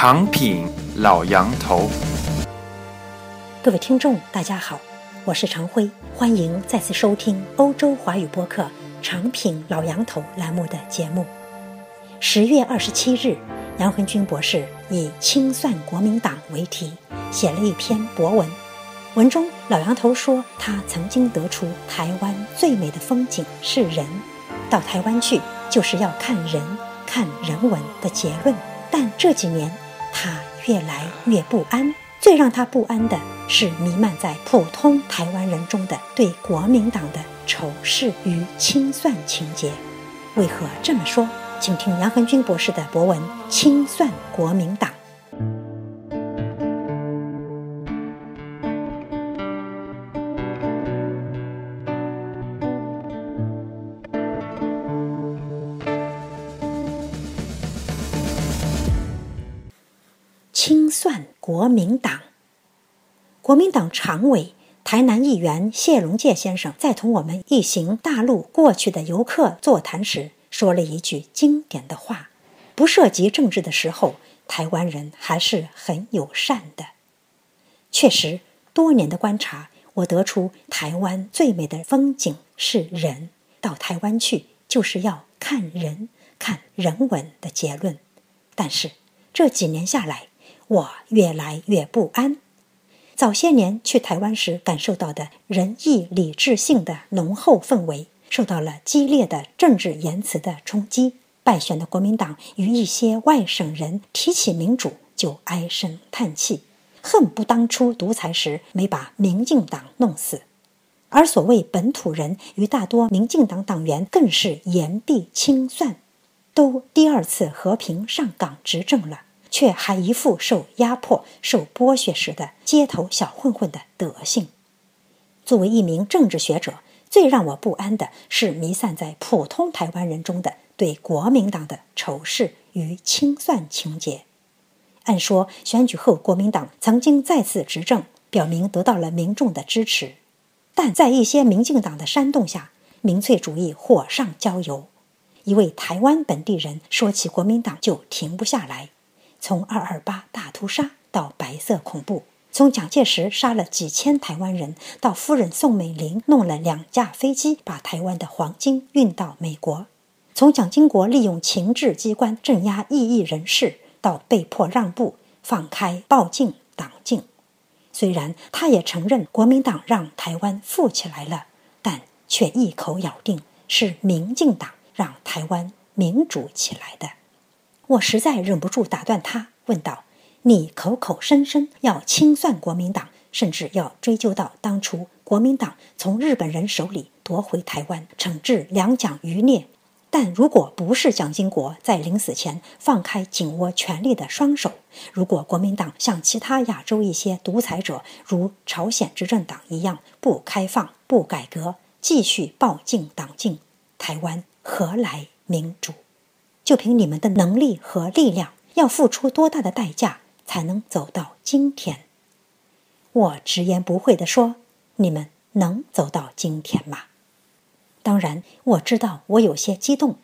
长品老杨头，各位听众，大家好，我是常辉，欢迎再次收听欧洲华语播客《长品老杨头》栏目的节目。十月二十七日，杨恒军博士以“清算国民党”为题写了一篇博文，文中老杨头说，他曾经得出台湾最美的风景是人，到台湾去就是要看人、看人文的结论。但这几年，他越来越不安。最让他不安的是弥漫在普通台湾人中的对国民党的仇视与清算情节。为何这么说？请听杨恒军博士的博文《清算国民党》。国民党。国民党常委、台南议员谢龙介先生在同我们一行大陆过去的游客座谈时，说了一句经典的话：“不涉及政治的时候，台湾人还是很友善的。”确实，多年的观察，我得出台湾最美的风景是人。到台湾去，就是要看人、看人文的结论。但是这几年下来，我越来越不安。早些年去台湾时感受到的仁义礼智性的浓厚氛围，受到了激烈的政治言辞的冲击。败选的国民党与一些外省人提起民主，就唉声叹气，恨不当初独裁时没把民进党弄死。而所谓本土人与大多民进党党员更是言必清算，都第二次和平上岗执政了。却还一副受压迫、受剥削时的街头小混混的德性。作为一名政治学者，最让我不安的是弥散在普通台湾人中的对国民党的仇视与清算情节。按说，选举后国民党曾经再次执政，表明得到了民众的支持，但在一些民进党的煽动下，民粹主义火上浇油。一位台湾本地人说起国民党就停不下来。从二二八大屠杀到白色恐怖，从蒋介石杀了几千台湾人，到夫人宋美龄弄了两架飞机把台湾的黄金运到美国，从蒋经国利用情治机关镇压异议人士，到被迫让步放开报禁党禁。虽然他也承认国民党让台湾富起来了，但却一口咬定是民进党让台湾民主起来的。我实在忍不住打断他，问道：“你口口声声要清算国民党，甚至要追究到当初国民党从日本人手里夺回台湾，惩治两蒋余孽。但如果不是蒋经国在临死前放开紧握权力的双手，如果国民党像其他亚洲一些独裁者，如朝鲜执政党一样不开放、不改革，继续暴禁党禁，台湾何来民主？”就凭你们的能力和力量，要付出多大的代价才能走到今天？我直言不讳地说：“你们能走到今天吗？”当然，我知道我有些激动，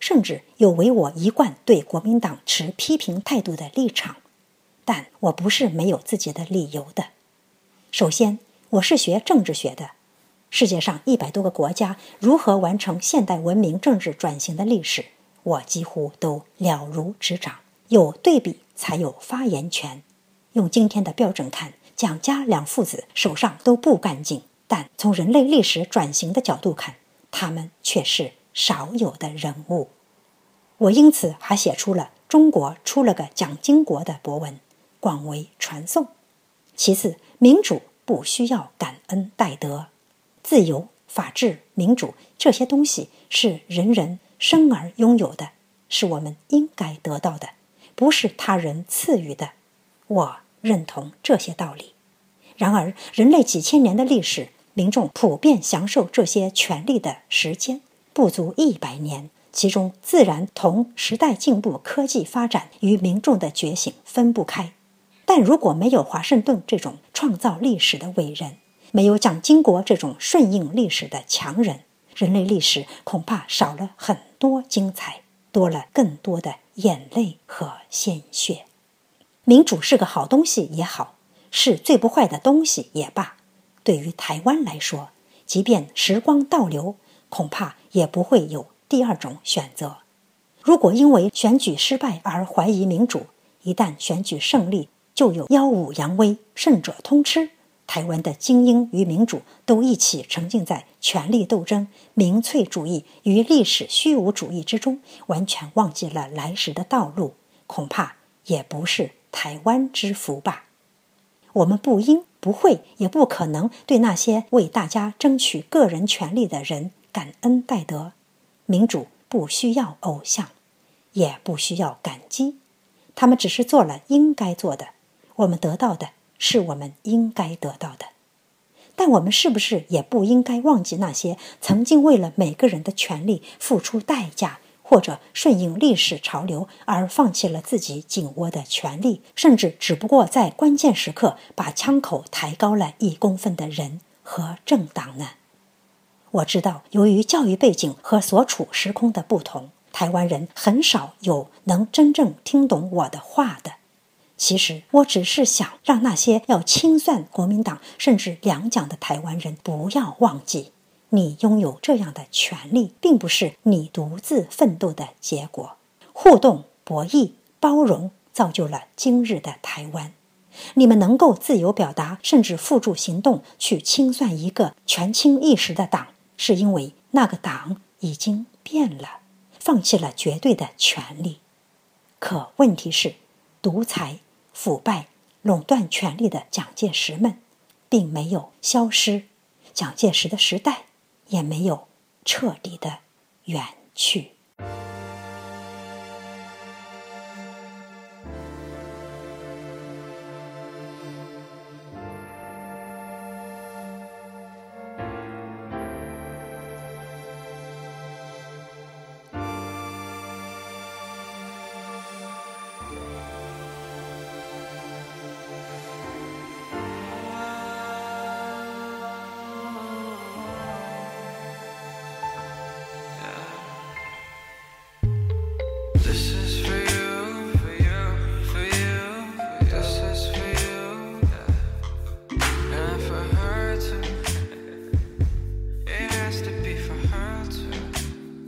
甚至有违我一贯对国民党持批评态度的立场。但我不是没有自己的理由的。首先，我是学政治学的，世界上一百多个国家如何完成现代文明政治转型的历史。我几乎都了如指掌，有对比才有发言权。用今天的标准看，蒋家两父子手上都不干净，但从人类历史转型的角度看，他们却是少有的人物。我因此还写出了《中国出了个蒋经国》的博文，广为传颂。其次，民主不需要感恩戴德，自由、法治、民主这些东西是人人。生而拥有的，是我们应该得到的，不是他人赐予的。我认同这些道理。然而，人类几千年的历史，民众普遍享受这些权利的时间不足一百年，其中自然同时代进步、科技发展与民众的觉醒分不开。但如果没有华盛顿这种创造历史的伟人，没有蒋经国这种顺应历史的强人，人类历史恐怕少了很。多精彩，多了更多的眼泪和鲜血。民主是个好东西也好，是最不坏的东西也罢，对于台湾来说，即便时光倒流，恐怕也不会有第二种选择。如果因为选举失败而怀疑民主，一旦选举胜利，就有耀武扬威、胜者通吃。台湾的精英与民主都一起沉浸在权力斗争、民粹主义与历史虚无主义之中，完全忘记了来时的道路，恐怕也不是台湾之福吧。我们不应、不会、也不可能对那些为大家争取个人权利的人感恩戴德。民主不需要偶像，也不需要感激，他们只是做了应该做的，我们得到的。是我们应该得到的，但我们是不是也不应该忘记那些曾经为了每个人的权利付出代价，或者顺应历史潮流而放弃了自己紧握的权利，甚至只不过在关键时刻把枪口抬高了一公分的人和政党呢？我知道，由于教育背景和所处时空的不同，台湾人很少有能真正听懂我的话的。其实我只是想让那些要清算国民党甚至两蒋的台湾人不要忘记，你拥有这样的权利，并不是你独自奋斗的结果。互动、博弈、包容，造就了今日的台湾。你们能够自由表达，甚至付诸行动去清算一个权倾一时的党，是因为那个党已经变了，放弃了绝对的权利。可问题是，独裁。腐败、垄断权力的蒋介石们，并没有消失，蒋介石的时代也没有彻底的远去。This